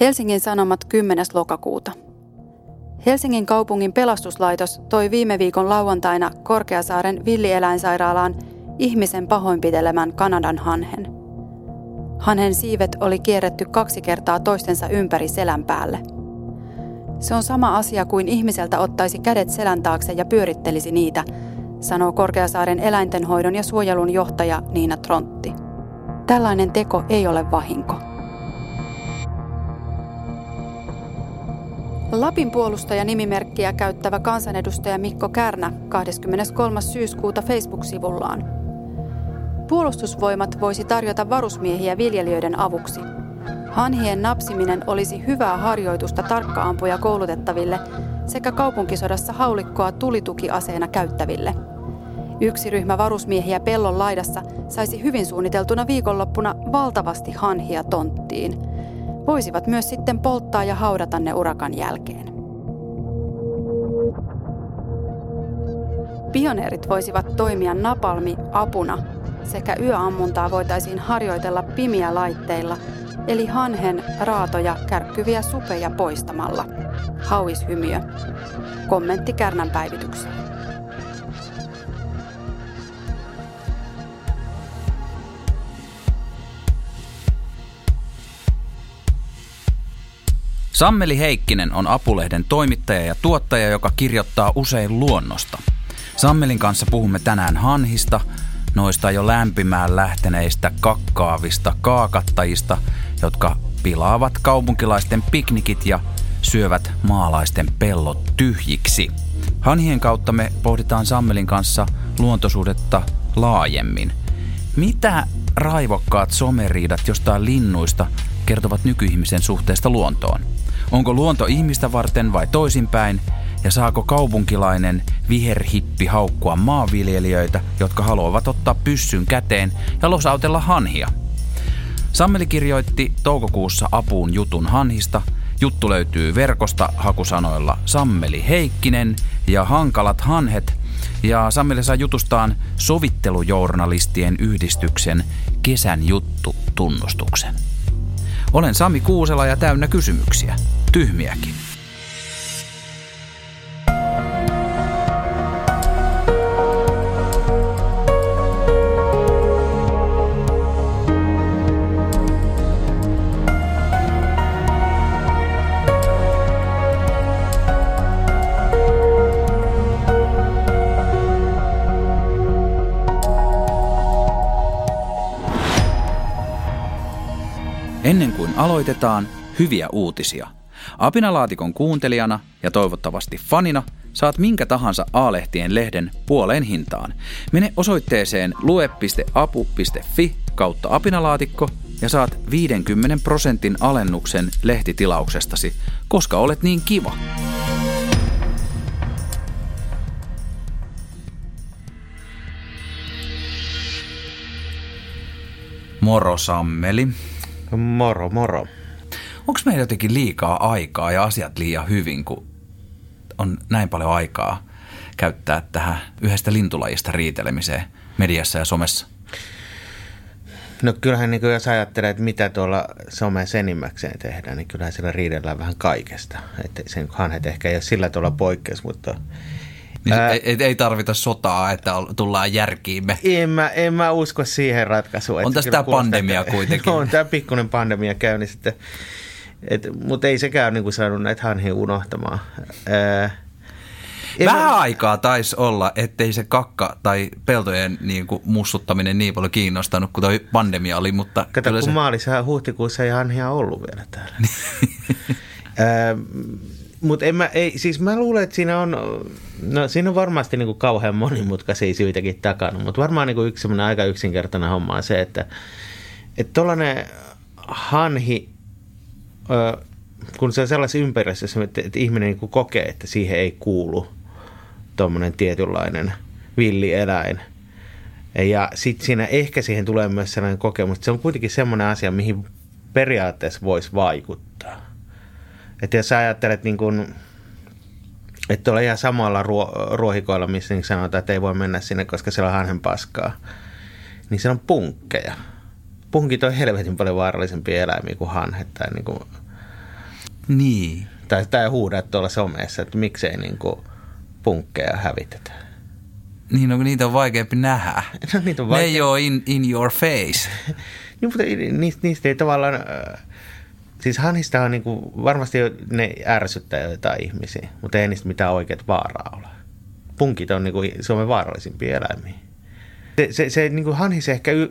Helsingin Sanomat 10. lokakuuta. Helsingin kaupungin pelastuslaitos toi viime viikon lauantaina Korkeasaaren villieläinsairaalaan ihmisen pahoinpitelemän Kanadan hanhen. Hanhen siivet oli kierretty kaksi kertaa toistensa ympäri selän päälle. Se on sama asia kuin ihmiseltä ottaisi kädet selän taakse ja pyörittelisi niitä, sanoo Korkeasaaren eläintenhoidon ja suojelun johtaja Niina Trontti. Tällainen teko ei ole vahinko. Lapin puolustaja nimimerkkiä käyttävä kansanedustaja Mikko Kärnä 23. syyskuuta Facebook-sivullaan. Puolustusvoimat voisi tarjota varusmiehiä viljelijöiden avuksi. Hanhien napsiminen olisi hyvää harjoitusta tarkkaampuja koulutettaville sekä kaupunkisodassa haulikkoa tulitukiaseena käyttäville. Yksi ryhmä varusmiehiä pellon laidassa saisi hyvin suunniteltuna viikonloppuna valtavasti hanhia tonttiin – voisivat myös sitten polttaa ja haudata ne urakan jälkeen. Pioneerit voisivat toimia napalmi apuna sekä yöammuntaa voitaisiin harjoitella pimiä laitteilla, eli hanhen, raatoja, kärkkyviä supeja poistamalla. Hauishymiö. Kommentti Kärnän päivitykseen. Sammeli Heikkinen on Apulehden toimittaja ja tuottaja, joka kirjoittaa usein luonnosta. Sammelin kanssa puhumme tänään hanhista, noista jo lämpimään lähteneistä kakkaavista kaakattajista, jotka pilaavat kaupunkilaisten piknikit ja syövät maalaisten pellot tyhjiksi. Hanhien kautta me pohditaan Sammelin kanssa luontosuhdetta laajemmin. Mitä raivokkaat someriidat jostain linnuista kertovat nykyihmisen suhteesta luontoon? Onko luonto ihmistä varten vai toisinpäin? Ja saako kaupunkilainen viherhippi haukkua maanviljelijöitä, jotka haluavat ottaa pyssyn käteen ja losautella hanhia? Sammeli kirjoitti toukokuussa apuun jutun hanhista. Juttu löytyy verkosta hakusanoilla Sammeli Heikkinen ja Hankalat hanhet. Ja Sammeli saa jutustaan sovittelujournalistien yhdistyksen kesän juttu tunnustuksen. Olen Sami Kuusela ja täynnä kysymyksiä tyhmiäkin. Aloitetaan, hyviä uutisia – Apinalaatikon kuuntelijana ja toivottavasti fanina saat minkä tahansa A-lehtien lehden puoleen hintaan. Mene osoitteeseen lue.apu.fi kautta apinalaatikko ja saat 50 prosentin alennuksen lehtitilauksestasi, koska olet niin kiva. Moro Sammeli. Moro, moro onko meillä jotenkin liikaa aikaa ja asiat liian hyvin, kun on näin paljon aikaa käyttää tähän yhdestä lintulajista riitelemiseen mediassa ja somessa? No kyllähän niin jos ajattelee, että mitä tuolla somessa enimmäkseen tehdään, niin kyllähän siellä riidellään vähän kaikesta. Että sen hanhet ehkä ei ole sillä tavalla poikkeus, mutta niin ää, ei, ei tarvita sotaa, että tullaan järkiimme. En mä, en mä usko siihen ratkaisuun. On tässä tämä pandemia kuitenkin. On tämä pikkuinen pandemia käynnissä. Mutta ei sekään niin kuin saanut näitä hanhia unohtamaan. Ää, Vähän mä... aikaa taisi olla, ettei se kakka tai peltojen niin kuin mussuttaminen niin paljon kiinnostanut kuin toi pandemia oli, mutta... Kato, kun se... maalissahan huhtikuussa ei hanhia ollut vielä täällä. mutta en mä, ei, siis mä luulen, että siinä on, no siinä on varmasti niin kuin kauhean monimutkaisia syitäkin takana, mutta varmaan niin kuin yksi aika yksinkertainen homma on se, että tuollainen hanhi kun se on sellaisessa ympäristössä, että, että ihminen niin kokee, että siihen ei kuulu tuommoinen tietynlainen villieläin. Ja sitten siinä ehkä siihen tulee myös sellainen kokemus, että se on kuitenkin semmoinen asia, mihin periaatteessa voisi vaikuttaa. Että jos sä ajattelet niin kuin, että ole ihan samalla ruo- ruohikoilla, missä niin sanotaan, että ei voi mennä sinne, koska siellä on hanhen paskaa, niin se on punkkeja punkit on helvetin paljon vaarallisempia eläimiä kuin hanhet tai, niin kuin, Niin. tai, tai huudat tuolla somessa, että miksei niin kuin, punkkeja hävitetä. Niin, no, niitä on vaikeampi nähdä. No, niitä on Ne vaikea- ei ole in, in your face. Niin, mutta niistä, niistä ei tavallaan, äh, siis hanhista on niinku, varmasti ne ärsyttää jotain ihmisiä, mutta ei niistä mitään oikeat vaaraa ole. Punkit on niinku Suomen vaarallisimpia eläimiä. Se, se, se niinku hanhis ehkä y,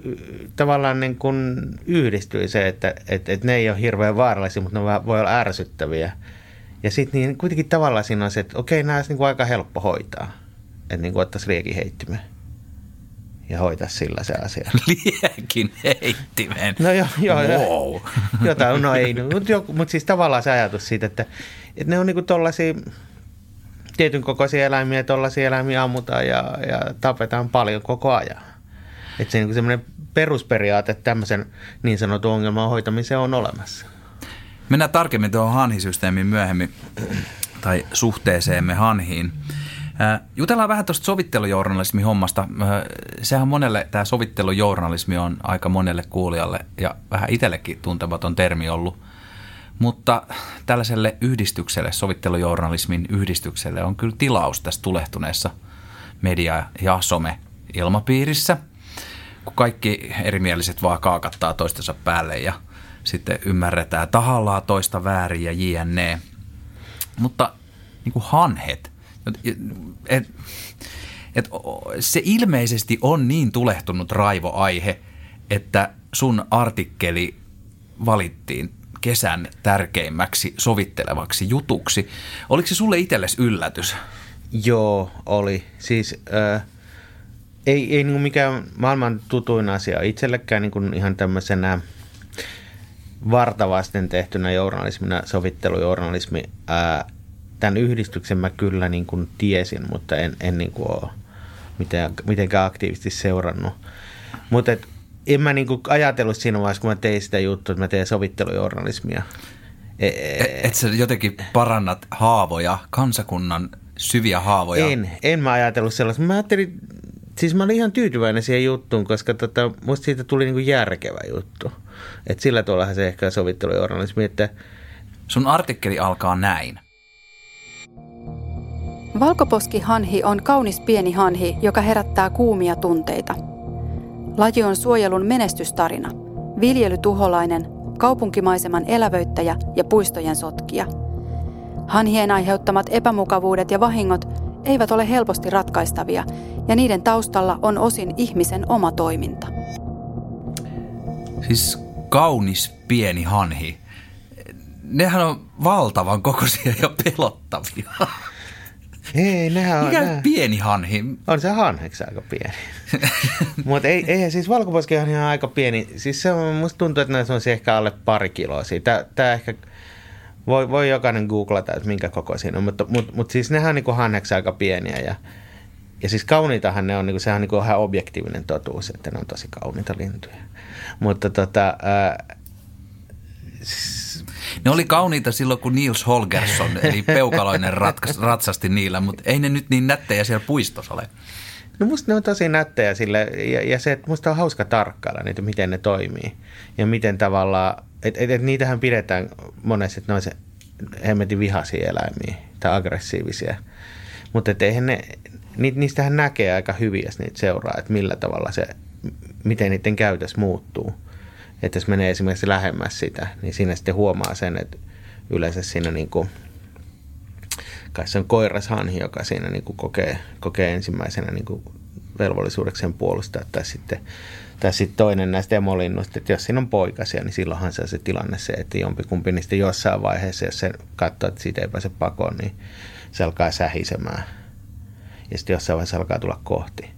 tavallaan niinku yhdistyy se, että et, et ne ei ole hirveän vaarallisia, mutta ne voi olla ärsyttäviä. Ja sitten niin kuitenkin tavallaan siinä on se, että okei, nämä olisi niinku aika helppo hoitaa. Että niinku ottaisi riekiheittimen ja hoitaa sillä se asia. Liekin heittimen. No joo, joo, wow. joo. Jotain, no ei, mutta mut siis tavallaan se ajatus siitä, että, että ne on niinku tollaisia tietyn kokoisia eläimiä, tollaisia eläimiä ammutaan ja, ja tapetaan paljon koko ajan. Että se niinku semmoinen perusperiaate tämmöisen niin sanotun ongelman hoitamiseen on olemassa. Mennään tarkemmin tuohon hanhisysteemiin myöhemmin, tai suhteeseemme hanhiin. Äh, Jutellaan vähän tuosta sovittelujournalismin hommasta. Äh, Sehän on monelle, tämä sovittelujournalismi on aika monelle kuulijalle ja vähän itsellekin tuntematon termi ollut. Mutta tällaiselle yhdistykselle, sovittelujournalismin yhdistykselle on kyllä tilaus tässä tulehtuneessa media- ja some-ilmapiirissä, kun kaikki erimieliset vaan kaakattaa toistensa päälle ja sitten ymmärretään tahallaan toista väärin ja jne. Mutta niin kuin hanhet, et, et, se ilmeisesti on niin tulehtunut raivoaihe, että sun artikkeli valittiin kesän tärkeimmäksi sovittelevaksi jutuksi. Oliko se sulle itsellesi yllätys? Joo, oli. Siis äh, ei, ei niin mikään maailman tutuin asia itsellekään niin ihan tämmöisenä vartavasten tehtynä journalismina, sovittelujournalismi. Ää, tämän yhdistyksen mä kyllä niin kuin tiesin, mutta en, en niin kuin ole miten, mitenkään aktiivisesti seurannut. Mutta et, en mä niin kuin ajatellut siinä vaiheessa, kun mä tein sitä juttua, että mä teen sovittelujournalismia. E- e- Että sä jotenkin parannat haavoja, kansakunnan syviä haavoja. En, en mä ajatellut sellaista. Mä ajattelin, siis mä olin ihan tyytyväinen siihen juttuun, koska tota, musta siitä tuli niinku järkevä juttu. Et sillä tuollahan se ehkä sovittelujournalismi, että Sun artikkeli alkaa näin. Valkoposkihanhi on kaunis pieni hanhi, joka herättää kuumia tunteita. Laji on suojelun menestystarina, viljelytuholainen, kaupunkimaiseman elävöittäjä ja puistojen sotkija. Hanhien aiheuttamat epämukavuudet ja vahingot eivät ole helposti ratkaistavia, ja niiden taustalla on osin ihmisen oma toiminta. Siis kaunis pieni hanhi. Nehän on valtavan kokoisia ja pelottavia. Ei, nehän on, Mikä nehän, pieni hanhi? on se hanheksi aika pieni. Mutta ei, ei, siis valkoposkihan on aika pieni. Siis se on, musta tuntuu, että näissä on ehkä alle pari kiloa. Tää, tää ehkä, voi, voi jokainen googlata, että minkä koko siinä on, mutta mut, mut siis nehän on niinku hanheksi aika pieniä ja ja siis kauniitahan ne on, niinku, sehän on niinku ihan objektiivinen totuus, että ne on tosi kauniita lintuja. Mutta tota, ää, Ne oli kauniita silloin, kun Niels Holgersson, eli peukaloinen ratkas, ratsasti niillä, mutta ei ne nyt niin nättejä siellä puistossa ole. No musta ne on tosi nättejä sille, ja, ja se, että musta on hauska tarkkailla niitä, miten ne toimii. Ja miten tavallaan, että et, et niitähän pidetään monesti, että ne on se hemmetin vihaisia eläimiä tai aggressiivisia. Mutta eihän ne, ni, niistähän näkee aika hyvin, jos niitä seuraa, että millä tavalla se, miten niiden käytös muuttuu. Että jos menee esimerkiksi lähemmäs sitä, niin siinä sitten huomaa sen, että yleensä siinä niin kuin, kai se on koirashanhi, joka siinä niin kuin kokee, kokee ensimmäisenä niin kuin velvollisuudekseen puolustaa. Tai sitten, tai sitten toinen näistä emolinnuista, että jos siinä on poikasia, niin silloinhan se on se tilanne se, että jompikumpi niistä jossain vaiheessa, jos se katsoo, että siitä ei pääse pakoon, niin se alkaa sähisemään. Ja sitten jossain vaiheessa alkaa tulla kohti.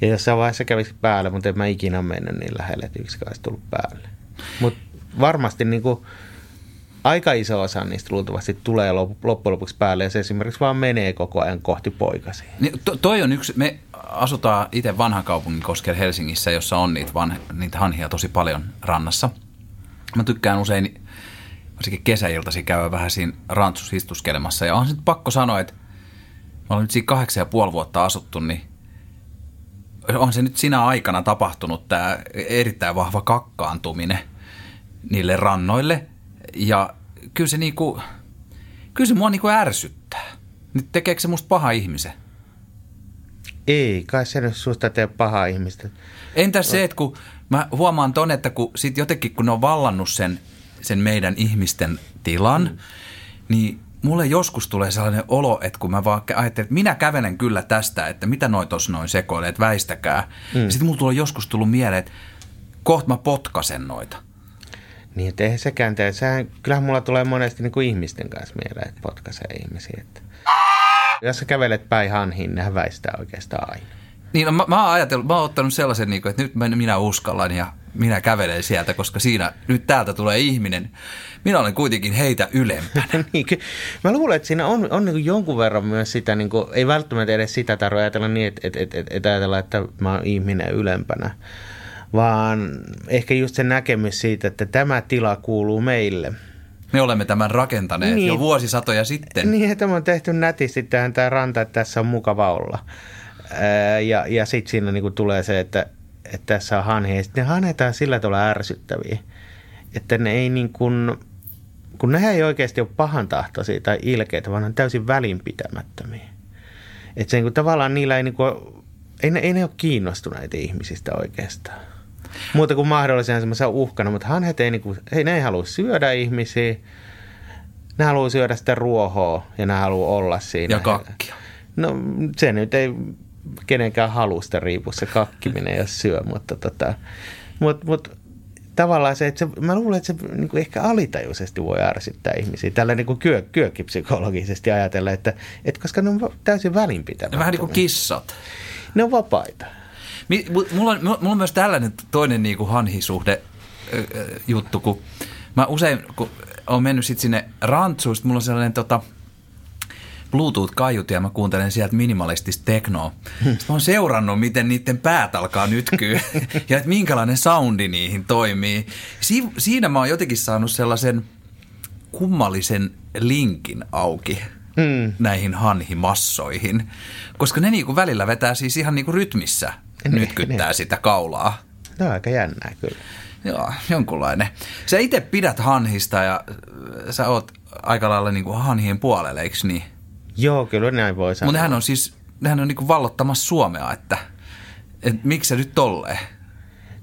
Ja jossain vaiheessa kävisi päälle, mutta en mä ikinä mennyt niin lähelle, että yksikään olisi tullut päälle. Mutta varmasti niin kuin, aika iso osa niistä luultavasti tulee loppujen lopuksi päälle ja se esimerkiksi vaan menee koko ajan kohti poikasia. Niin, to, toi on yksi, me asutaan itse vanhan kaupungin koskella Helsingissä, jossa on niitä, vanhe, niitä hanhia tosi paljon rannassa. Mä tykkään usein, varsinkin kesäiltasi käydä vähän siinä rantsus istuskelemassa ja on sitten pakko sanoa, että mä olen nyt siinä kahdeksan ja puoli vuotta asuttu, niin on se nyt sinä aikana tapahtunut tämä erittäin vahva kakkaantuminen niille rannoille. Ja kyllä se, niinku, kyllä se mua niinku ärsyttää. Nyt tekeekö se musta paha ihmisen? Ei, kai se nyt susta tee paha ihmistä. Entä se, että kun mä huomaan ton, että kun sit jotenkin kun ne on vallannut sen, sen meidän ihmisten tilan, mm. niin mulle joskus tulee sellainen olo, että kun mä vaan ajattelen, että minä kävelen kyllä tästä, että mitä noin tuossa noin sekoilee, että väistäkää. Mm. Sitten mulla tulee joskus tullut mieleen, että kohta mä potkasen noita. Niin, että eihän sekään tee. Sehän, kyllähän mulla tulee monesti niin kuin ihmisten kanssa mieleen, että potkaisee ihmisiä. Että. Jos sä kävelet päin hanhiin, nehän väistää oikeastaan aina. Niin, no, mä, mä, oon ajatellut, mä oon ottanut sellaisen, niin kuin, että nyt minä uskallan ja minä kävelen sieltä, koska siinä nyt täältä tulee ihminen. Minä olen kuitenkin heitä ylempänä. niin, mä luulen, että siinä on, on niin jonkun verran myös sitä, niin kuin, ei välttämättä edes sitä tarvitse ajatella niin, että, että, että, että ajatella, että mä oon ihminen ylempänä, vaan ehkä just se näkemys siitä, että tämä tila kuuluu meille – me olemme tämän rakentaneet niin. jo vuosisatoja sitten. Niin, että on tehty nätisti tähän tämä ranta, että tässä on mukava olla. Ää, ja ja sitten siinä niinku tulee se, että, että tässä on hanhi. Ja sitten ne hanetaan sillä tavalla ärsyttäviä, että ne ei niin kuin, kun ne ei oikeasti ole pahan tahtoisia tai ilkeitä, vaan on täysin välinpitämättömiä. Että se niin kuin, tavallaan niillä ei, niin kuin, ei, ne, ei ne ole kiinnostuneita ihmisistä oikeastaan. Muuta kuin mahdollisena semmoisen uhkana, mutta hanhet ei, niinku, ei, ne ei halua syödä ihmisiä. Ne haluaa syödä sitä ruohoa ja ne haluaa olla siinä. Ja kakkia. No se nyt ei kenenkään halusta riipu se kakkiminen, jos syö, mutta tota, mut, mut, tavallaan se, että se, mä luulen, että se niin kuin ehkä alitajuisesti voi ärsyttää ihmisiä. Tällä niin kuin kyö, kyökkipsykologisesti ajatella, että, että koska ne on täysin välinpitämättömiä. Vähän niin kuin kissat. Ne on vapaita. Mulla on, mulla on myös tällainen toinen niin kuin hanhisuhde juttu, kun mä usein, kun olen mennyt sit sinne rantsuun, mulla on sellainen tota, Bluetooth-kaiut ja mä kuuntelen sieltä minimalistista teknoa. Sitten mä oon seurannut, miten niiden päät alkaa nytkyä ja että minkälainen soundi niihin toimii. Si- siinä mä oon jotenkin saanut sellaisen kummallisen linkin auki mm. näihin hanhimassoihin, koska ne niinku välillä vetää siis ihan niinku rytmissä nytkyttää sitä kaulaa. No aika jännää kyllä. Joo, jonkunlainen. Sä itse pidät hanhista ja äh, sä oot aika lailla niin kuin hanhien puolelle, eikö niin? Joo, kyllä näin voi sanoa. Mutta nehän on siis, nehän on niin kuin vallottamassa Suomea, että, että miksi se nyt tolleen?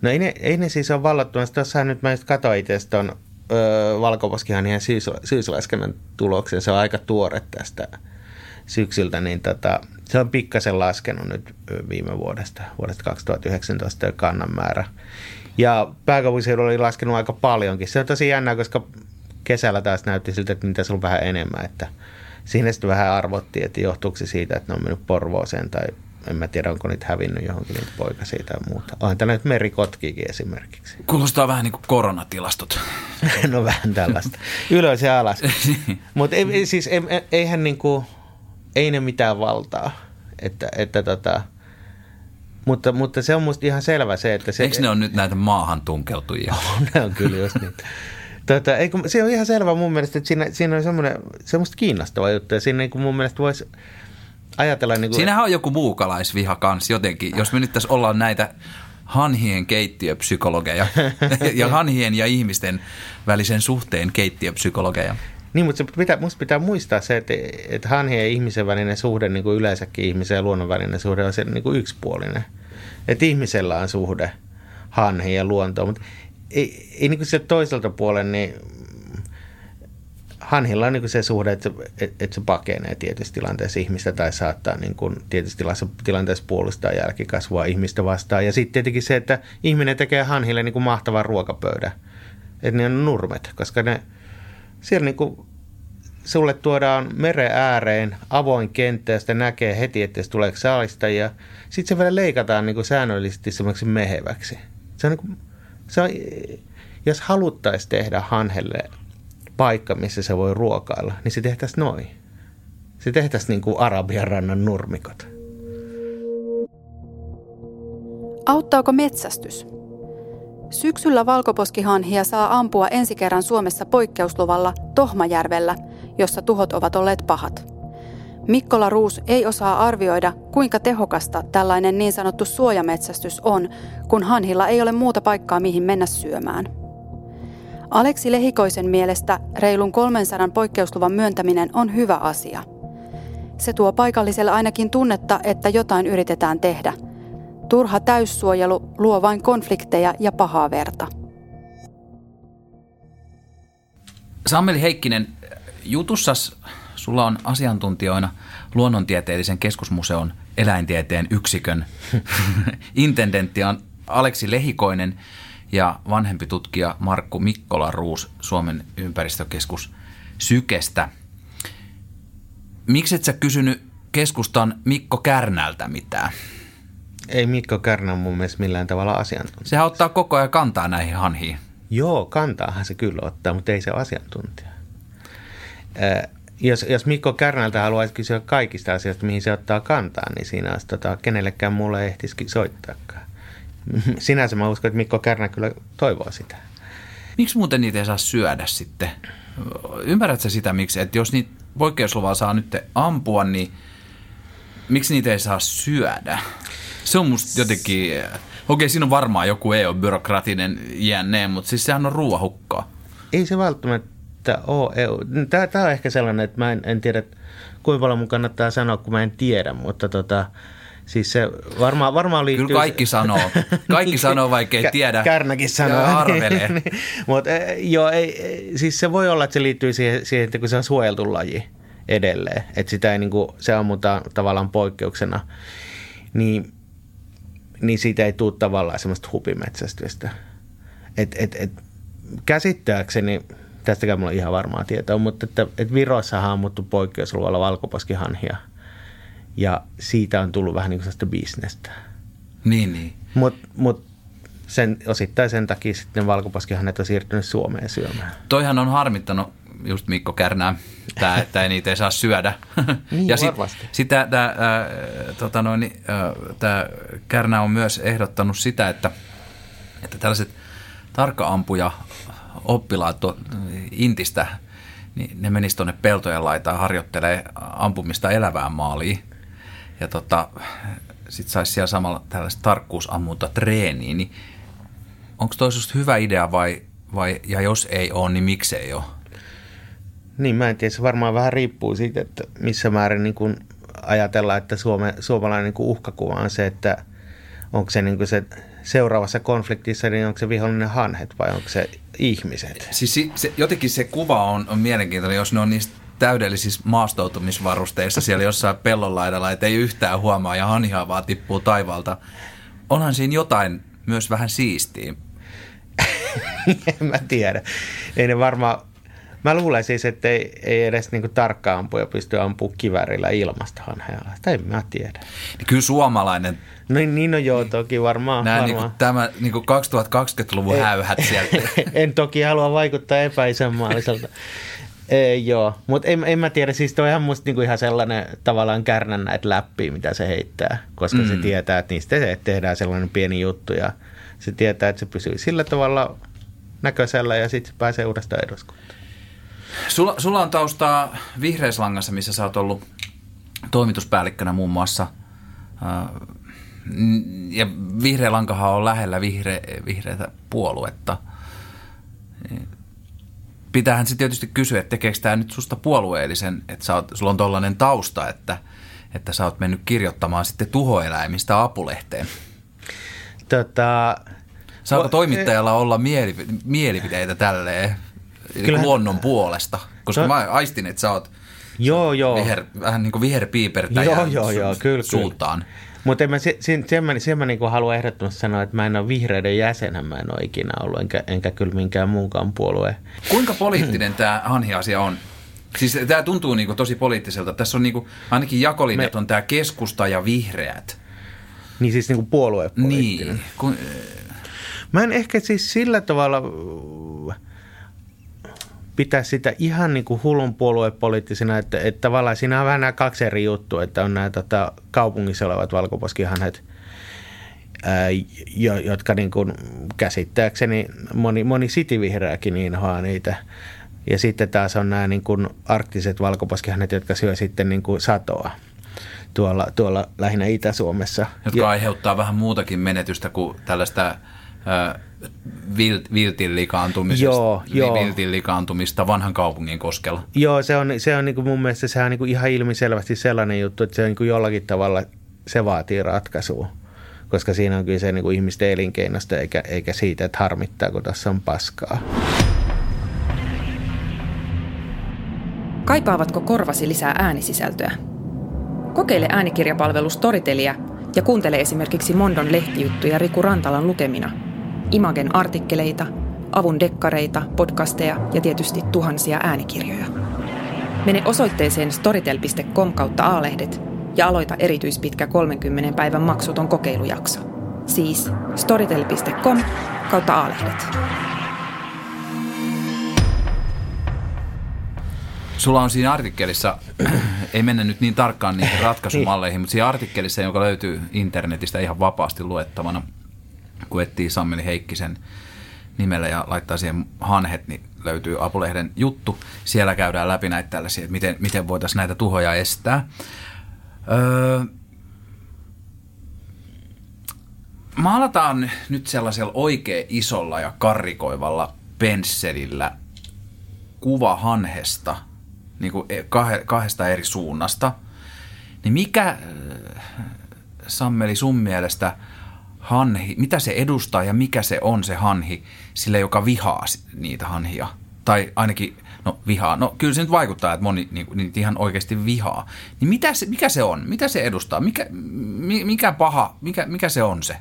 No ei ne, ei ne siis ole vallottamassa. Tuossahan nyt mä just katsoin itse tuon valkoposkihanhien syys, syyslaskennan tuloksen. Se on aika tuore tästä syksyltä, niin tota, se on pikkasen laskenut nyt viime vuodesta, vuodesta 2019 kannan määrä. Ja pääkaupunkiseudulla oli laskenut aika paljonkin. Se on tosi jännää, koska kesällä taas näytti siltä, että niitä on vähän enemmän. Että siinä sitten vähän arvottiin, että johtuuko se siitä, että ne on mennyt Porvooseen tai en mä tiedä, onko niitä hävinnyt johonkin niitä poikasia tai muuta. Onhan tällä nyt merikotkikin esimerkiksi. Kuulostaa vähän niin kuin koronatilastot. no vähän tällaista. Ylös ja alas. Mutta ei, siis eihän niin kuin, ei ne mitään valtaa. Että, että tota, mutta, mutta se on musta ihan selvä se, että se... Eikö ne on nyt näitä maahan tunkeutujia? ne on kyllä just niin. Tota, eikö, se on ihan selvä mun mielestä, että siinä, siinä on semmoinen, semmoista kiinnostava juttu ja siinä niin mun mielestä voisi ajatella... Niin kuin... Siinähän on joku muukalaisviha kanssa jotenkin, jos me nyt tässä ollaan näitä hanhien keittiöpsykologeja ja hanhien ja ihmisten välisen suhteen keittiöpsykologeja. Niin, mutta se pitää, musta pitää muistaa se, että, että hanhien ja ihmisen välinen suhde, niin kuin yleensäkin ihmisen ja luonnon välinen suhde, on se niin kuin yksipuolinen. Että ihmisellä on suhde hanhiin ja luontoon, mutta ei, ei niin sieltä toiselta puolen, niin hanhilla on niin se suhde, että, että, että se pakenee tietyissä tilanteessa ihmistä tai saattaa niin kuin tietyissä tilanteessa puolustaa jälkikasvua ihmistä vastaan. Ja sitten tietenkin se, että ihminen tekee hanhille niin kuin mahtavan ruokapöydän. Että ne on nurmet, koska ne – siellä niin kuin sulle tuodaan meren ääreen avoin kenttä ja sitten näkee heti, että se tulee saalista ja sitten se vielä leikataan niin kuin säännöllisesti semmoiksi meheväksi. Se on, niin kuin, se on, jos haluttaisiin tehdä hanhelle paikka, missä se voi ruokailla, niin se tehtäisiin noin. Se tehtäisiin niin kuin Arabian rannan nurmikot. Auttaako metsästys? Syksyllä valkoposkihanhia saa ampua ensi kerran Suomessa poikkeusluvalla Tohmajärvellä, jossa tuhot ovat olleet pahat. Mikkola Ruus ei osaa arvioida, kuinka tehokasta tällainen niin sanottu suojametsästys on, kun hanhilla ei ole muuta paikkaa mihin mennä syömään. Aleksi Lehikoisen mielestä reilun 300 poikkeusluvan myöntäminen on hyvä asia. Se tuo paikalliselle ainakin tunnetta, että jotain yritetään tehdä. Turha täyssuojelu luo vain konflikteja ja pahaa verta. Sammeli Heikkinen, jutussas sulla on asiantuntijoina luonnontieteellisen keskusmuseon eläintieteen yksikön intendentti on Aleksi Lehikoinen ja vanhempi tutkija Markku Mikkola Ruus Suomen ympäristökeskus Sykestä. Miksi et sä kysynyt keskustan Mikko Kärnältä mitään? Ei Mikko Kärnä mun mielestä millään tavalla asiantuntija. Sehän ottaa koko ajan kantaa näihin hanhiin. Joo, kantaahan se kyllä ottaa, mutta ei se ole asiantuntija. Äh, jos, jos Mikko Kärnältä haluaisi kysyä kaikista asioista, mihin se ottaa kantaa, niin siinä olisi tota, kenellekään mulle ehtisikin soittaakaan. Sinänsä mä uskon, että Mikko Kärnä kyllä toivoo sitä. Miksi muuten niitä ei saa syödä sitten? Ymmärrätkö sitä, miksi, että jos niitä poikkeusluvaa saa nyt ampua, niin miksi niitä ei saa syödä? Se on musta jotenkin, okei siinä on varmaan joku EU-byrokratinen jänneen, mutta siis sehän on ruoahukkaa. Ei se välttämättä ole EU. Tämä, tämä on ehkä sellainen, että mä en, en tiedä, kuinka paljon mun kannattaa sanoa, kun mä en tiedä, mutta tota, Siis se varmaan, varmaan liittyy... Kyllä kaikki sanoo. Kaikki sanoo, vaikka ei tiedä. Kärnäkin sanoo. Ja arvelee. Mutta joo, ei, siis se voi olla, että se liittyy siihen, siihen että kun se on suojeltu laji edelleen. Että sitä ei niin kuin, se ammutaan tavallaan poikkeuksena. Niin, niin siitä ei tule tavallaan semmoista hupimetsästystä. Et, et, et, käsittääkseni, tästäkään mulla on ihan varmaa tietoa, mutta että, että Virossahan on ammuttu poikkeusluvalla valkoposkihanhia – ja siitä on tullut vähän niin kuin sellaista bisnestä. Niin, niin. Mutta mut sen, osittain sen takia sitten valkoposkihannet on siirtynyt Suomeen syömään. Toihan on harmittanut just Mikko Kärnää, tää, että ei niitä ei saa syödä. Niin, ja sitten sit tämä tota noin, äh, Kärnä on myös ehdottanut sitä, että, että tällaiset tarkka-ampuja oppilaat to, Intistä, niin ne menisivät tuonne peltojen laitaan harjoittelee ampumista elävään maaliin ja tota, sitten saisi siellä samalla tällaista tarkkuusammunta treeniä, niin onko toi hyvä idea vai, vai, ja jos ei ole, niin miksei ole? Niin, mä en tiedä. Se varmaan vähän riippuu siitä, että missä määrin niin kun ajatellaan, että Suome, suomalainen niin uhkakuva on se, että onko se, niin se seuraavassa konfliktissa, niin onko se vihollinen hanhet vai onko se ihmiset? Siis se, jotenkin se kuva on, on mielenkiintoinen, jos ne on niistä täydellisissä maastoutumisvarusteissa siellä jossain pellonlaidalla, että ei yhtään huomaa ja hanhiaa vaan tippuu taivaalta. Onhan siinä jotain myös vähän siistiä. en mä tiedä. Ei ne varmaan, mä luulen siis, että ei, ei edes niinku tarkka ampuja pysty ampumaan kivärillä ilmasta hanhealla. Sitä en mä tiedä. Niin kyllä suomalainen No niin, no joo, toki varmaan. Nämä varmaan. Niin tämä niin 2020-luvun häyhät sieltä. en toki halua vaikuttaa epäisänmaalliselta. Ei, joo, mutta en, en mä tiedä, siis toi on musta niinku ihan sellainen tavallaan kärnän näitä läppiä, mitä se heittää, koska mm. se tietää, että niistä tehdään sellainen pieni juttu ja se tietää, että se pysyy sillä tavalla näköisellä ja sitten se pääsee uudestaan eduskuntaan. Sulla, sulla on taustaa Vihreislangassa, missä sä oot ollut toimituspäällikkönä muun muassa. Ja Vihreä lankahan on lähellä vihre, vihreätä puoluetta pitäähän sitten tietysti kysyä, että tekeekö tämä nyt susta puolueellisen, että sä oot, sulla on tollainen tausta, että, että sä oot mennyt kirjoittamaan sitten tuhoeläimistä apulehteen. Tota, Saako toimittajalla olla mielip- mielipiteitä tälleen Kyllähän, luonnon puolesta? Koska no, mä aistin, että sä oot joo, joo. Viher, vähän niin kuin viherpiipertäjä joo, joo, joo, kyllä, suuntaan. Kyllä. Mutta mä, sen, sen mä, sen mä niin haluan ehdottomasti sanoa, että mä en ole vihreiden jäsenä, mä en ole ikinä ollut, enkä, enkä kyllä minkään muunkaan puolueen. Kuinka poliittinen tämä Hanhi-asia on? Siis tämä tuntuu niinku tosi poliittiselta. Tässä on niinku, ainakin jakolinjat me, on tämä keskusta ja vihreät. Niin siis niinku puoluepoliittinen. Niin. Kun, Mä en ehkä siis sillä tavalla pitää sitä ihan niin kuin hullun puoluepoliittisena, että, että tavallaan siinä on vähän nämä kaksi eri juttua, että on nämä tota, kaupungissa olevat valkoposkihanhet, ää, jo, jotka niin kuin käsittääkseni moni, moni sitivihreäkin inhoaa niitä. Ja sitten taas on nämä niin kuin arktiset valkoposkihanhet, jotka syö sitten niin kuin satoa tuolla, tuolla lähinnä Itä-Suomessa. Jotka ja, aiheuttaa vähän muutakin menetystä kuin tällaista äh, vilt, viltin likaantumisesta, joo, joo. viltin likaantumista vanhan kaupungin koskella. Joo, se on, se on niin kuin mun mielestä se on niin kuin ihan ilmiselvästi sellainen juttu, että se on niin kuin jollakin tavalla, se vaatii ratkaisua. Koska siinä on kyse niin kuin ihmisten elinkeinosta eikä, eikä siitä, että harmittaa, kun tässä on paskaa. Kaipaavatko korvasi lisää äänisisältöä? Kokeile äänikirjapalvelu Storytelia ja kuuntele esimerkiksi Mondon lehtijuttuja Riku Rantalan lukemina, Imagen artikkeleita, avun dekkareita, podcasteja ja tietysti tuhansia äänikirjoja. Mene osoitteeseen storytel.com kautta aalehdet ja aloita erityispitkä 30 päivän maksuton kokeilujakso. Siis storytel.com kautta aalehdet. Sulla on siinä artikkelissa, ei mennä nyt niin tarkkaan niihin ratkaisumalleihin, mutta siinä artikkelissa, joka löytyy internetistä ihan vapaasti luettavana, kun etsii Sammeli Heikkisen nimellä ja laittaa siihen hanhet, niin löytyy Apulehden juttu. Siellä käydään läpi näitä tällaisia, että miten, miten voitaisiin näitä tuhoja estää. Öö, maalataan nyt sellaisella oikein isolla ja karrikoivalla pensselillä kuva hanhesta – niin kuin e, kahdesta eri suunnasta, niin mikä, äh, Sammeli, sun mielestä hanhi, mitä se edustaa ja mikä se on se hanhi sille, joka vihaa niitä hanhia? Tai ainakin, no vihaa, no kyllä se nyt vaikuttaa, että moni niin, niitä ihan oikeasti vihaa. Niin mitä se, mikä se on? Mitä se edustaa? Mikä, mikä paha, mikä, mikä se on se?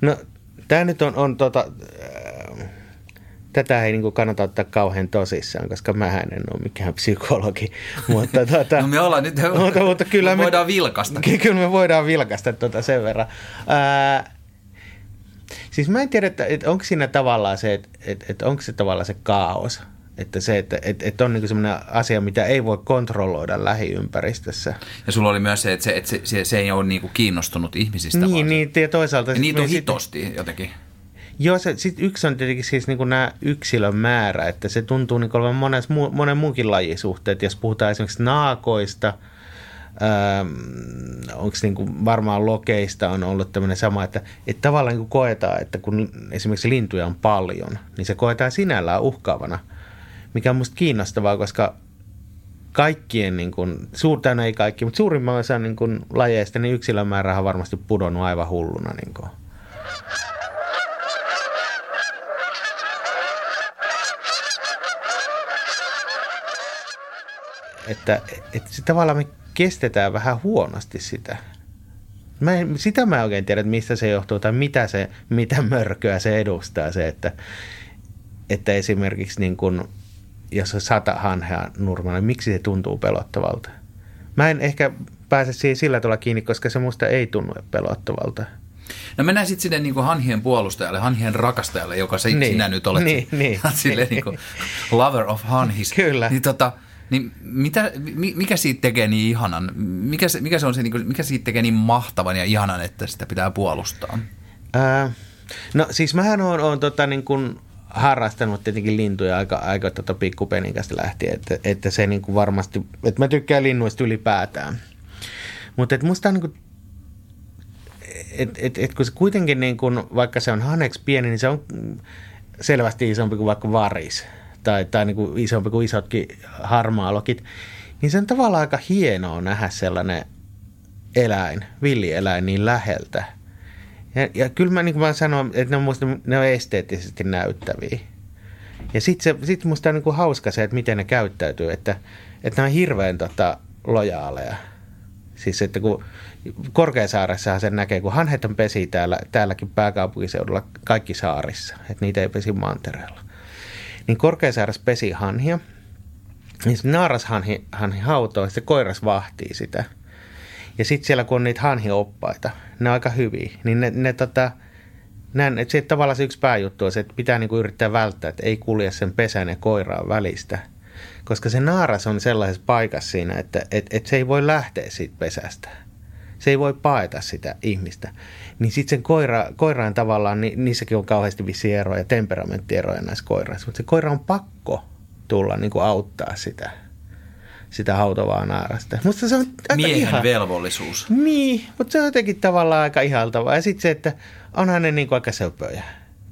No tämä nyt on, on tota, tätä ei niin kannata ottaa kauhean tosissaan, koska mä en ole mikään psykologi. mutta, tuota, no me ollaan nyt, mutta, mutta kyllä me, voidaan vilkasta. Kyllä me voidaan vilkasta tuota sen verran. Ää, siis mä en tiedä, että, että onko siinä tavallaan se, että, että, että onko se tavallaan se kaos. Että se, että, että, että on niin sellainen asia, mitä ei voi kontrolloida lähiympäristössä. Ja sulla oli myös se, että se, että se, se, se ei ole niin kiinnostunut ihmisistä. Niin, niin ja toisaalta... Ja niitä on hitosti jotenkin. Joo, se, sit yksi on tietenkin siis niin nämä yksilön määrä, että se tuntuu niin olevan monen, monen muunkin lajisuhteet. Jos puhutaan esimerkiksi naakoista, ähm, onko niin varmaan lokeista on ollut tämmöinen sama, että, että tavallaan niin koetaan, että kun esimerkiksi lintuja on paljon, niin se koetaan sinällään uhkaavana, mikä on musta kiinnostavaa, koska kaikkien, niin kuin, suurta ei kaikki, mutta suurimman osan niin kuin, lajeista, niin yksilön määrä on varmasti pudonnut aivan hulluna. Niin kuin. Että, että se tavallaan me kestetään vähän huonosti sitä. Mä en, sitä mä en oikein tiedä, että mistä se johtuu tai mitä, se, mitä mörköä se edustaa se, että, että esimerkiksi niin kun, jos on sata hanhea nurmalla, niin miksi se tuntuu pelottavalta? Mä en ehkä pääse siihen sillä tavalla kiinni, koska se musta ei tunnu pelottavalta. No mennään sitten sinne niin hanhien puolustajalle, hanhien rakastajalle, joka se, niin, sinä nyt olet. Niin, niin, sille niin kuin lover of hanhis. Kyllä. Niin tota, niin mitä, mikä siitä tekee niin ihanan? Mikä se, mikä se on se, niin mikä siitä tekee niin mahtavan ja ihanan, että sitä pitää puolustaa? Ää, no siis mähän on, on tota, niin kuin harrastanut tietenkin lintuja aika, aika tota pikkupenikästä lähtien, että, että se niin kuin varmasti, että mä tykkään linnuista ylipäätään. Mutta että musta on niin kuin, et, et, et kun se kuitenkin niin kuin, vaikka se on haneksi pieni, niin se on selvästi isompi kuin vaikka varis tai, tai niin kuin isompi kuin isotkin harmaalokit, niin se on tavallaan aika hienoa nähdä sellainen eläin, villieläin niin läheltä. Ja, ja kyllä mä, niin kuin mä sanon, että ne on, musta, ne on esteettisesti näyttäviä. Ja sitten sit musta on niin kuin hauska se, että miten ne käyttäytyy, että, että ne on hirveän tota, lojaaleja. Siis että kun Korkeasaaressahan sen näkee, kun hanhet on pesi täällä, täälläkin pääkaupunkiseudulla kaikki saarissa, että niitä ei pesi mantereella niin Korkeasaaressa pesi hanhia. Niin se naarashanhi hanhi hautoo, se koiras vahtii sitä. Ja sitten siellä, kun on niitä hanhioppaita, ne on aika hyviä, niin ne, ne tota, näin, että se tavallaan se yksi pääjuttu on se, että pitää niinku yrittää välttää, että ei kulje sen pesän ja koiraan välistä. Koska se naaras on sellaisessa paikassa siinä, että et, et se ei voi lähteä siitä pesästä. Se ei voi paeta sitä ihmistä. Niin sitten sen koira, koiraan tavallaan, niin, niissäkin on kauheasti vissi eroja, temperamenttieroja näissä koirassa. Mutta se koira on pakko tulla niin kuin auttaa sitä, sitä hautovaa naarasta. Musta se on aika Miehen ihan... velvollisuus. Niin, mutta se on jotenkin tavallaan aika ihaltavaa. Ja sitten se, että onhan ne niin kuin aika söpöjä,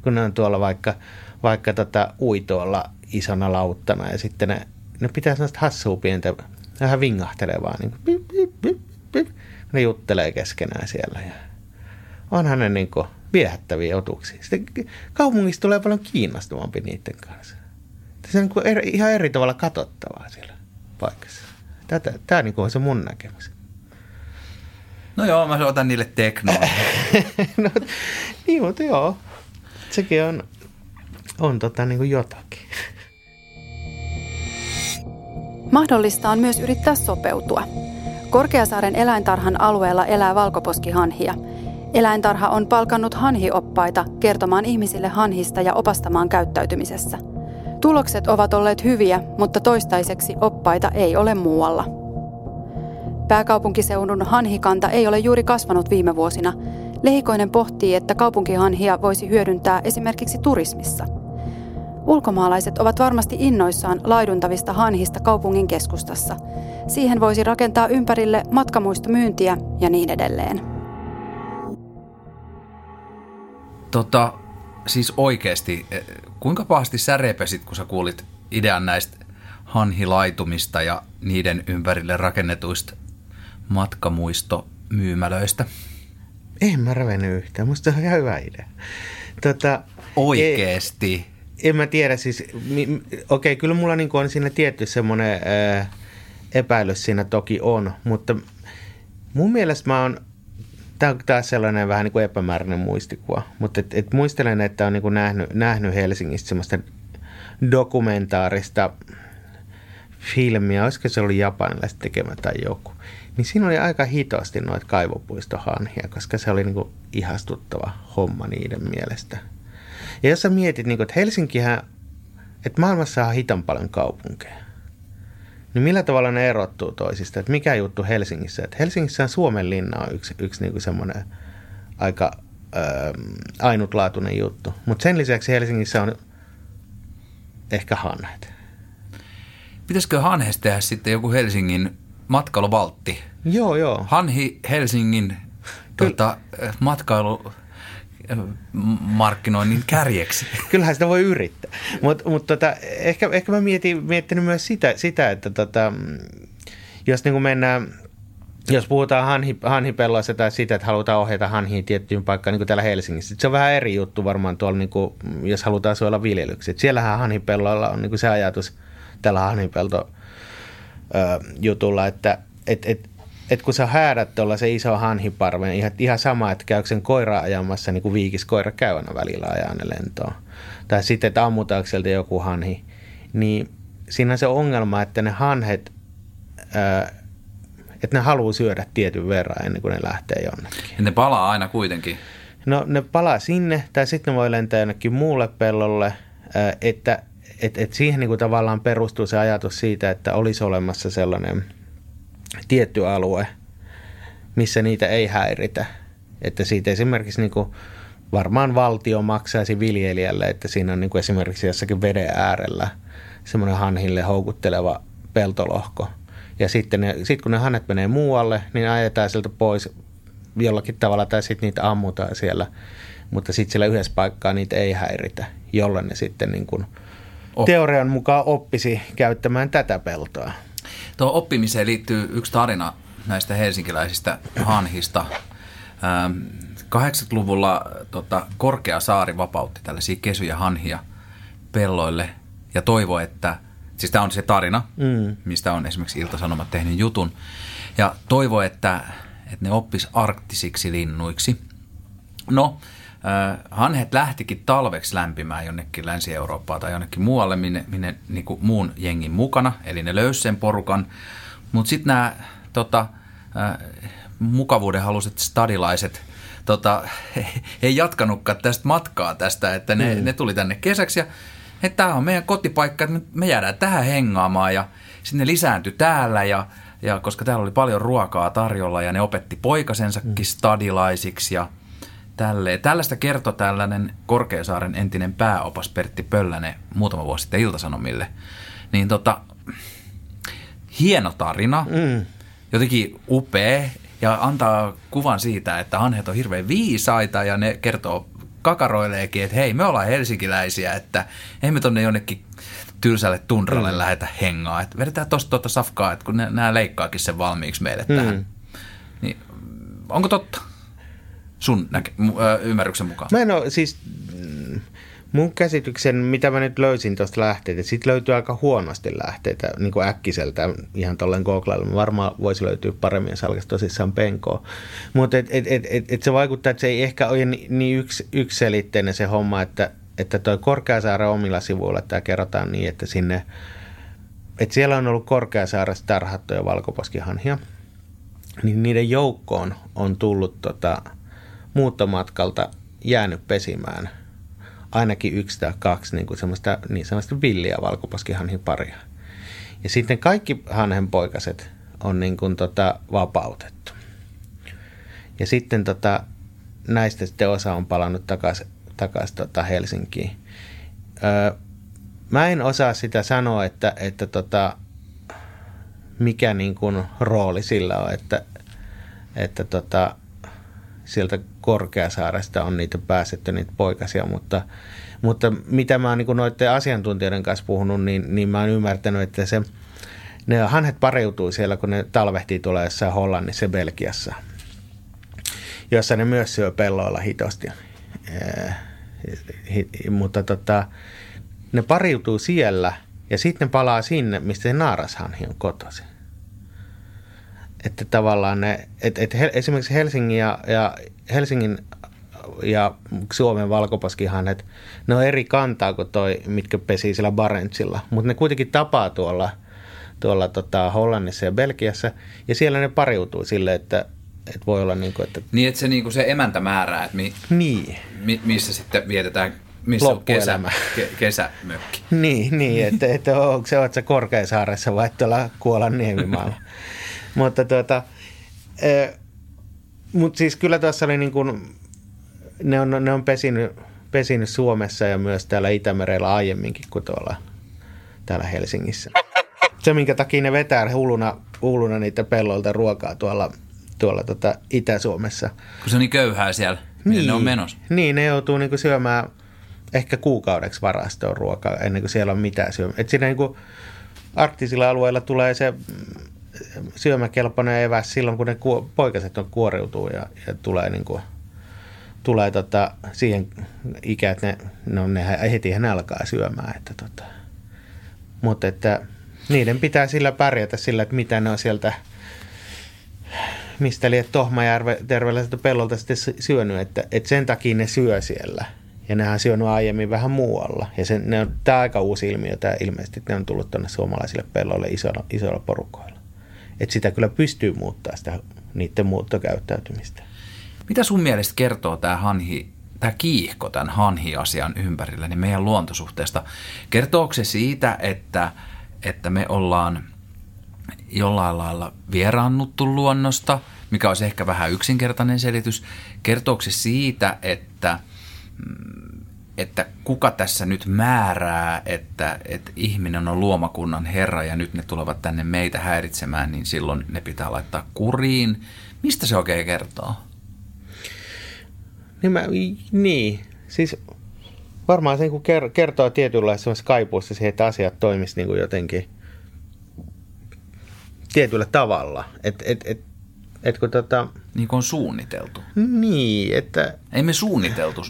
kun ne on tuolla vaikka, vaikka tota uitoilla isona lauttana ja sitten ne, ne pitää sellaista hassua pientä, vähän vingahtelevaa, niin kuin, pip, pip, pip, pip. Ne juttelee keskenään siellä ja onhan ne niin kuin viehättäviä otuksia. Sitten kaupungista tulee paljon kiinnostavampi niiden kanssa. Se on niin eri, ihan eri tavalla katsottavaa siellä paikassa. Tätä, tämä niin on se mun näkemys. No joo, mä otan niille teknoa. no, niin, mutta joo. Sekin on, on tota niin kuin jotakin. Mahdollista on myös yrittää sopeutua. Korkeasaaren eläintarhan alueella elää valkoposkihanhia. Eläintarha on palkannut hanhioppaita kertomaan ihmisille hanhista ja opastamaan käyttäytymisessä. Tulokset ovat olleet hyviä, mutta toistaiseksi oppaita ei ole muualla. Pääkaupunkiseudun hanhikanta ei ole juuri kasvanut viime vuosina. Lehikoinen pohtii, että kaupunkihanhia voisi hyödyntää esimerkiksi turismissa – Ulkomaalaiset ovat varmasti innoissaan laiduntavista hanhista kaupungin keskustassa. Siihen voisi rakentaa ympärille matkamuistomyyntiä ja niin edelleen. Tota, siis oikeasti, eh, kuinka pahasti sä repesit, kun sä kuulit idean näistä hanhilaitumista ja niiden ympärille rakennetuista matkamuistomyymälöistä? En mä revennyt yhtään, musta on ihan hyvä idea. Tota, Oikeesti? Ei, en mä tiedä, siis okei, okay, kyllä mulla niin on siinä tietty semmoinen ää, epäilys siinä toki on, mutta mun mielestä mä oon, tämä on taas sellainen vähän niin kuin epämääräinen muistikuva, mutta et, et muistelen, että on niin kuin nähnyt, nähnyt Helsingistä semmoista dokumentaarista filmiä, olisiko se ollut japanilaista tekemä tai joku, niin siinä oli aika hitosti noita kaivopuistohanhia, koska se oli niin kuin ihastuttava homma niiden mielestä – ja jos sä mietit, niin kuin, että Helsinkihän, että maailmassa on hitan paljon kaupunkeja, niin millä tavalla ne erottuu toisista? Että mikä juttu Helsingissä? Että Helsingissä on Suomen linna on yksi, yksi niin semmoinen aika ö, ainutlaatuinen juttu. Mutta sen lisäksi Helsingissä on ehkä hanhet. Pitäisikö hanhesta tehdä sitten joku Helsingin matkailuvaltti? Joo, joo. Hanhi Helsingin tuota, matkailu markkinoinnin kärjeksi. Kyllähän sitä voi yrittää. Mutta mut tota, ehkä, ehkä mä mietin, miettinyt myös sitä, sitä että tota, jos niin mennään jos puhutaan hanhi, hanhipelloista tai siitä, että halutaan ohjata hanhiin tiettyyn paikkaan, niin kuin täällä Helsingissä, se on vähän eri juttu varmaan tuolla, niin kuin, jos halutaan suojella viljelyksiä. Siellähän hanhipelloilla on niin kuin se ajatus tällä hanhipelto jutulla, että et, et, että kun sä häädät tuolla se iso hanhiparven, ihan, ihan sama, että käykö sen koira ajamassa, niin kuin viikiskoira käy aina välillä ajaa ne lentoon. Tai sitten, että ammutaanko sieltä joku hanhi. Niin siinä on se ongelma, että ne hanhet, ää, että ne haluaa syödä tietyn verran ennen kuin ne lähtee jonnekin. Ja ne palaa aina kuitenkin? No ne palaa sinne, tai sitten ne voi lentää jonnekin muulle pellolle, ää, että et, et siihen niin kuin tavallaan perustuu se ajatus siitä, että olisi olemassa sellainen – tietty alue, missä niitä ei häiritä. Että siitä esimerkiksi niin kuin varmaan valtio maksaisi viljelijälle, että siinä on niin kuin esimerkiksi jossakin veden äärellä semmoinen hanhille houkutteleva peltolohko. Ja sitten ne, sit kun ne hannet menee muualle, niin ajetaan sieltä pois jollakin tavalla tai sitten niitä ammutaan siellä. Mutta sitten siellä yhdessä paikkaa niitä ei häiritä, jolloin ne sitten niin kuin teorian mukaan oppisi käyttämään tätä peltoa. Tuo oppimiseen liittyy yksi tarina näistä helsinkiläisistä hanhista. 80-luvulla ähm, tota, Korkea saari vapautti tällaisia kesyjä hanhia pelloille ja toivoi, että, siis tämä on se tarina, mm. mistä on esimerkiksi Ilta-Sanomat tehnyt jutun, ja toivoi, että, että ne oppis arktisiksi linnuiksi. No, Hanhet lähtikin talveksi lämpimään jonnekin Länsi-Eurooppaan tai jonnekin muualle, minne, minne niin kuin muun jengin mukana, eli ne löysi sen porukan. Mutta sitten nämä tota, mukavuuden haluset stadilaiset tota, ei jatkanutkaan tästä matkaa tästä, että ne, mm. ne tuli tänne kesäksi ja että tämä on meidän kotipaikka, että me jäädään tähän hengaamaan ja sitten ne lisääntyi täällä ja ja koska täällä oli paljon ruokaa tarjolla ja ne opetti poikasensakin mm. stadilaisiksi ja tälleen. Tällaista kertoi tällainen Korkeasaaren entinen pääopas Pertti Pöllänen muutama vuosi sitten Iltasanomille. Niin tota, hieno tarina, mm. jotenkin upea ja antaa kuvan siitä, että hanhet on hirveän viisaita ja ne kertoo kakaroileekin, että hei, me ollaan helsinkiläisiä, että ei me tonne jonnekin tylsälle tundralle mm. lähetä hengaa. Että vedetään tosta tuota safkaa, että kun nämä leikkaakin sen valmiiksi meille mm. tähän. Niin, onko totta sun näke- ymmärryksen mukaan? Mä en ole, siis mun käsityksen, mitä mä nyt löysin tuosta lähteitä, siitä löytyy aika huonosti lähteitä niin kuin äkkiseltä ihan tolleen googlailla. Varmaan voisi löytyä paremmin, jos alkaisi tosissaan penkoa. Mutta et, et, et, et, et se vaikuttaa, että se ei ehkä ole niin yksi, yksiselitteinen se homma, että, että toi Korkeasaaren omilla sivuilla tämä kerrotaan niin, että sinne, että siellä on ollut Korkeasaaressa tarhattuja valkoposkihanhia, niin niiden joukkoon on tullut tota, muuttomatkalta jäänyt pesimään – ainakin yksi tai kaksi niin kuin semmoista, niin semmoista villiä valkoposkihanhin paria. Ja sitten kaikki hanhenpoikaset on niin kuin tota vapautettu. Ja sitten tota, näistä sitten osa on palannut takaisin takas tota Helsinkiin. Öö, mä en osaa sitä sanoa, että, että tota, mikä niin kuin rooli sillä on, että, että tota, sieltä Korkeasaaresta on niitä pääsetty, niitä poikasia, mutta, mutta mitä mä oon niin noiden asiantuntijoiden kanssa puhunut, niin, niin mä oon ymmärtänyt, että se, ne hanhet pariutuu siellä, kun ne talvehtii tulee jossain Hollannissa ja Belgiassa, jossa ne myös syö pelloilla hitosti. Eh, mutta tota, ne pariutuu siellä ja sitten palaa sinne, mistä se naarashanhi on kotoisin että tavallaan ne, että, että esimerkiksi Helsingin ja, ja Helsingin ja Suomen valkoposkihanhet, ne on eri kantaa kuin toi, mitkä pesii siellä Barentsilla, mutta ne kuitenkin tapaa tuolla, tuolla tota, Hollannissa ja Belgiassa, ja siellä ne pariutuu sille, että, että voi olla niin kuin, että... Niin, että se, niin kuin se emäntä määrää, että mi, niin. mi, missä sitten vietetään missä on kesä, ke, kesämökki. niin, niin että, että onko se, se Korkeasaaressa vai tuolla Kuolan niemimaalla. Mutta tuota, e, mut siis kyllä tuossa oli niin kuin, ne on, ne on pesinyt, pesinyt Suomessa ja myös täällä Itämerellä aiemminkin kuin tuolla täällä Helsingissä. Se, minkä takia ne vetää hulluna, hulluna niitä pelloilta ruokaa tuolla, tuolla tota Itä-Suomessa. Kun se on niin köyhää siellä, niin, ne on menossa. Niin, ne joutuu niinku syömään ehkä kuukaudeksi varastoon ruokaa ennen kuin siellä on mitään syömään. Et siinä niinku arktisilla alueilla tulee se syömäkelpoinen eväs silloin, kun ne poikaset on kuoriutuu ja, ja tulee, niin kuin, tulee tota, siihen ikään, että ne, no, ne heti hän alkaa syömään. Että, tota. Mutta että niiden pitää sillä pärjätä sillä, että mitä ne on sieltä mistä liian Tohmajärvellä pellolta sitten syönyt, että, että sen takia ne syö siellä. Ja nehän on syönyt aiemmin vähän muualla. Ja se, ne on, tämä on aika uusi ilmiö, tämä ilmeisesti, että ne on tullut tuonne suomalaisille pelloille isoilla, isoilla porukoilla että sitä kyllä pystyy muuttaa sitä niiden muuttokäyttäytymistä. Mitä sun mielestä kertoo tämä hanhi, tämä kiihko tämän hanhi-asian ympärillä, niin meidän luontosuhteesta? Kertooko se siitä, että, että me ollaan jollain lailla vieraannuttu luonnosta, mikä olisi ehkä vähän yksinkertainen selitys? Kertooko se siitä, että mm, että kuka tässä nyt määrää, että, että ihminen on luomakunnan herra ja nyt ne tulevat tänne meitä häiritsemään, niin silloin ne pitää laittaa kuriin. Mistä se oikein kertoo? Niin, mä, niin. siis varmaan se niin kertoo tietynlaisessa kaipuussa siihen, että asiat toimisivat niin jotenkin tietyllä tavalla. Että et, et, et kun tota, niin kuin on suunniteltu. Niin, että... Ei me suunniteltu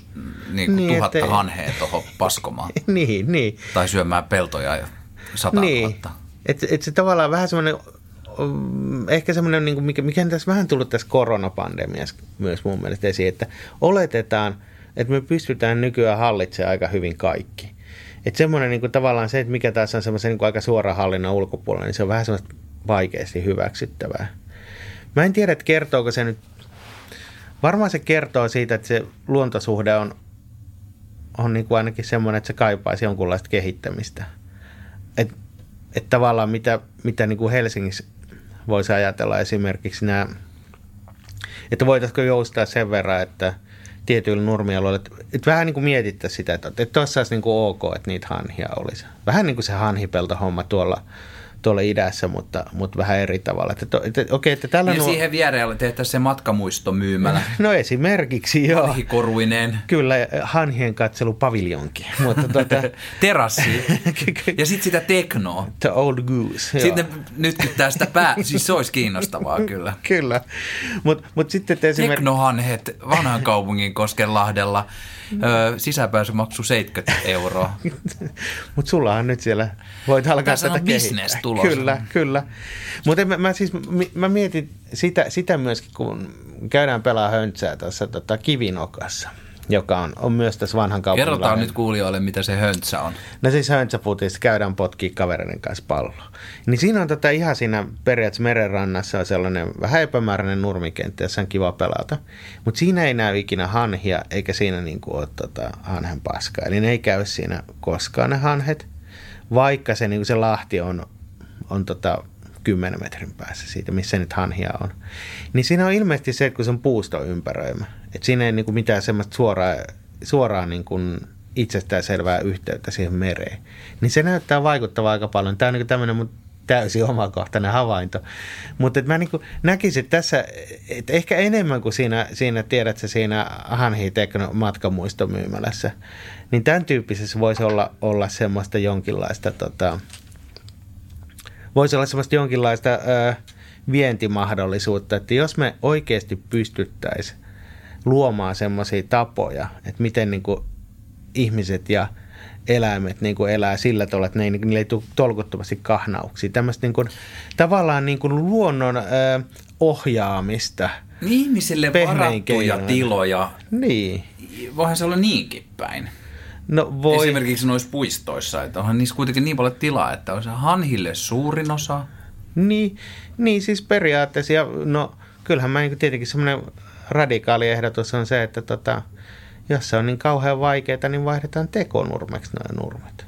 niin kuin niin, tuhatta että... hanhea tuohon paskomaan. niin, niin. Tai syömään peltoja ja sata niin. tuhatta. Että et se tavallaan vähän semmoinen, mm, ehkä semmoinen, niin kuin mikä, mikä on tässä vähän tullut tässä koronapandemiassa myös mun mielestä esiin, että oletetaan, että me pystytään nykyään hallitsemaan aika hyvin kaikki. Että semmoinen niin kuin tavallaan se, että mikä tässä on semmoisen niin aika suora hallinnan ulkopuolella, niin se on vähän semmoista vaikeasti hyväksyttävää. Mä en tiedä, että kertooko se nyt, varmaan se kertoo siitä, että se luontosuhde on, on niin kuin ainakin semmoinen, että se kaipaisi jonkunlaista kehittämistä. Että et tavallaan mitä, mitä niin kuin Helsingissä voisi ajatella esimerkiksi nämä, että voitaisiko joustaa sen verran, että tietyillä nurmialueilla, että, että vähän niin kuin mietittäisiin sitä, että, että tuossa olisi niin kuin ok, että niitä hanhia olisi. Vähän niin kuin se hanhipeltohomma tuolla tuolla idässä, mutta, mutta vähän eri tavalla. Että, että, että, okei, että tällä ja nuo... siihen viereen tehtäisiin se matkamuistomyymälä. No esimerkiksi joo. Hanhikoruineen. Kyllä, hanhien katselu paviljonkin. mutta tuota... Terassi. ja sitten sitä teknoa. The old goose. Sitten nytkin tästä pää, siis se olisi kiinnostavaa kyllä. kyllä, mutta mut sitten esimerkiksi... Teknohanhet vanhan kaupungin Koskenlahdella Öö, sisäpääsymaksu 70 euroa. Mutta sulla on nyt siellä, voit alkaa Tässä tätä business tulossa. Kyllä, kyllä. Mutta mä, mä, siis, mä mietin sitä, sitä myöskin, kun käydään pelaa höntsää tuossa tota, kivinokassa – joka on, on myös tässä vanhan kaupungin Kerrotaan nyt kuulijoille, mitä se höntsä on. No siis höntsäputissa käydään potkii kavereiden kanssa palloa. Niin siinä on tota ihan siinä periaatteessa merenrannassa on sellainen vähän epämääräinen nurmikenttä, jossa on kiva pelata. Mutta siinä ei näy ikinä hanhia, eikä siinä niinku ole tota hanhen paskaa. Eli ne ei käy siinä koskaan ne hanhet, vaikka se, niinku se lahti on, on tota 10 metrin päässä siitä, missä nyt hanhia on. Niin siinä on ilmeisesti se, että kun se on puusto ympäröimä, että siinä ei niin kuin mitään semmoista suoraa, suoraa niin kuin itsestäänselvää yhteyttä siihen mereen. Niin se näyttää vaikuttavaa aika paljon. Tämä on niin tämmöinen mun täysin omakohtainen havainto. Mutta mä niin näkisin, että tässä, että ehkä enemmän kuin siinä, siinä tiedätkö, siinä Hanhi Tekno matkamuistomyymälässä, niin tämän tyyppisessä voisi olla, olla semmoista jonkinlaista tota, voisi olla semmoista jonkinlaista ö, vientimahdollisuutta, että jos me oikeasti pystyttäisiin luomaan semmoisia tapoja, että miten niin kuin ihmiset ja eläimet niin kuin elää sillä tavalla, että ne ei, niille ei tule tolkuttomasti kahnauksia. Tämmöistä niin kuin, tavallaan niin kuin luonnon ö, ohjaamista. Ihmisille varattuja tiloja. Niin. Voihan se olla niinkin päin. No voi. Esimerkiksi noissa puistoissa, että onhan niissä kuitenkin niin paljon tilaa, että on se hanhille suurin osa. Niin, niin siis periaatteessa, ja no kyllähän mä niin tietenkin semmoinen radikaali ehdotus on se, että tota, jos se on niin kauhean vaikeaa, niin vaihdetaan tekonurmeksi noin nurmet.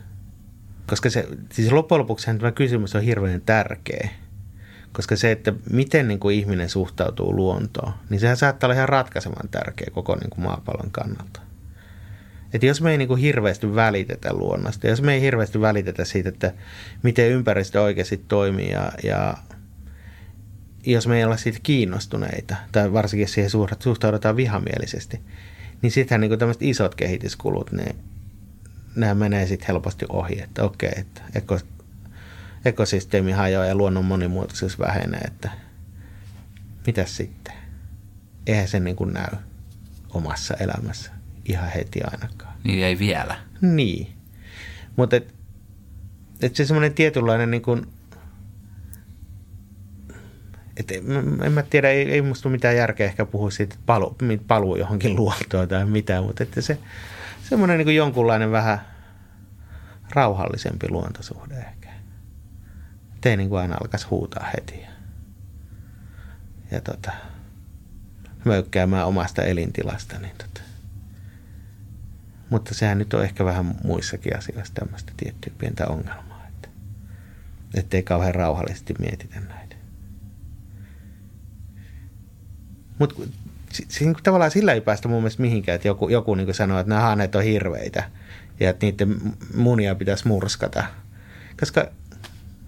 Koska se, siis loppujen lopuksi tämä kysymys on hirveän tärkeä. Koska se, että miten niin kuin ihminen suhtautuu luontoon, niin sehän saattaa olla ihan ratkaisevan tärkeä koko niin kuin maapallon kannalta. Että jos me ei niin kuin hirveästi välitetä luonnosta, jos me ei hirveästi välitetä siitä, että miten ympäristö oikeasti toimii ja, ja jos me ei olla siitä kiinnostuneita, tai varsinkin siihen suhtaudutaan vihamielisesti, niin sittenhän niin tämmöiset isot kehityskulut, niin nämä menee sitten helposti ohi, että okei, että eko, ekosysteemi hajoaa ja luonnon monimuotoisuus vähenee, että mitä sitten? Eihän se niin kuin näy omassa elämässä ihan heti ainakaan. Niin ei vielä. Niin. Mutta et, et se semmoinen tietynlainen niin kuin, et en, en mä tiedä, ei, ei musta mitään järkeä ehkä puhua siitä, palu, paluu johonkin luontoon tai mitään, mutta että se semmoinen niin jonkunlainen vähän rauhallisempi luontosuhde ehkä. Ei niin kuin aina alkaisi huutaa heti. Ja, ja tota, möykkäämään omasta elintilasta, niin tota, mutta sehän nyt on ehkä vähän muissakin asioissa tämmöistä tiettyä pientä ongelmaa, että ettei kauhean rauhallisesti mietitä näitä. Mutta siis tavallaan sillä ei päästä mun mielestä mihinkään, että joku, joku niin sanoo, että nämä haneet on hirveitä ja että niiden munia pitäisi murskata. Koska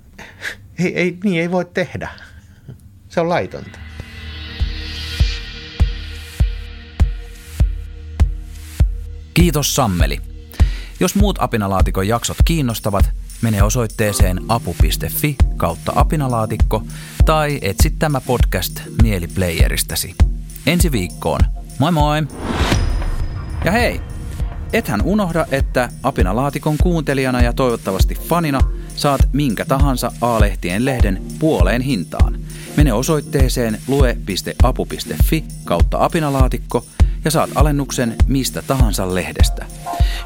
ei, ei, niin ei voi tehdä. Se on laitonta. Kiitos Sammeli. Jos muut Apinalaatikon jaksot kiinnostavat, mene osoitteeseen apu.fi kautta apinalaatikko tai etsi tämä podcast mieliplayeristäsi. Ensi viikkoon. Moi moi! Ja hei, ethän unohda, että Apinalaatikon kuuntelijana ja toivottavasti fanina saat minkä tahansa A-lehtien lehden puoleen hintaan. Mene osoitteeseen lue.apu.fi kautta apinalaatikko – ja saat alennuksen mistä tahansa lehdestä.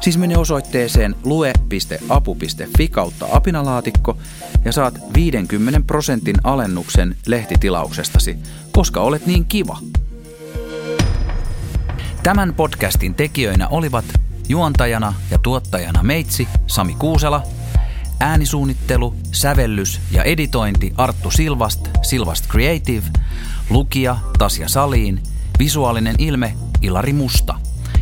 Siis mene osoitteeseen lue.apu.fi kautta apinalaatikko ja saat 50 prosentin alennuksen lehtitilauksestasi, koska olet niin kiva. Tämän podcastin tekijöinä olivat juontajana ja tuottajana Meitsi Sami Kuusela, Äänisuunnittelu, sävellys ja editointi Arttu Silvast, Silvast Creative, lukija Tasja Saliin, visuaalinen ilme Ilari Musta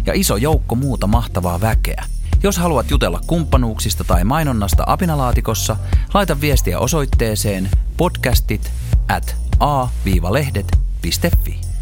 ja iso joukko muuta mahtavaa väkeä. Jos haluat jutella kumppanuuksista tai mainonnasta apinalaatikossa, laita viestiä osoitteeseen podcastit at a-lehdet.fi.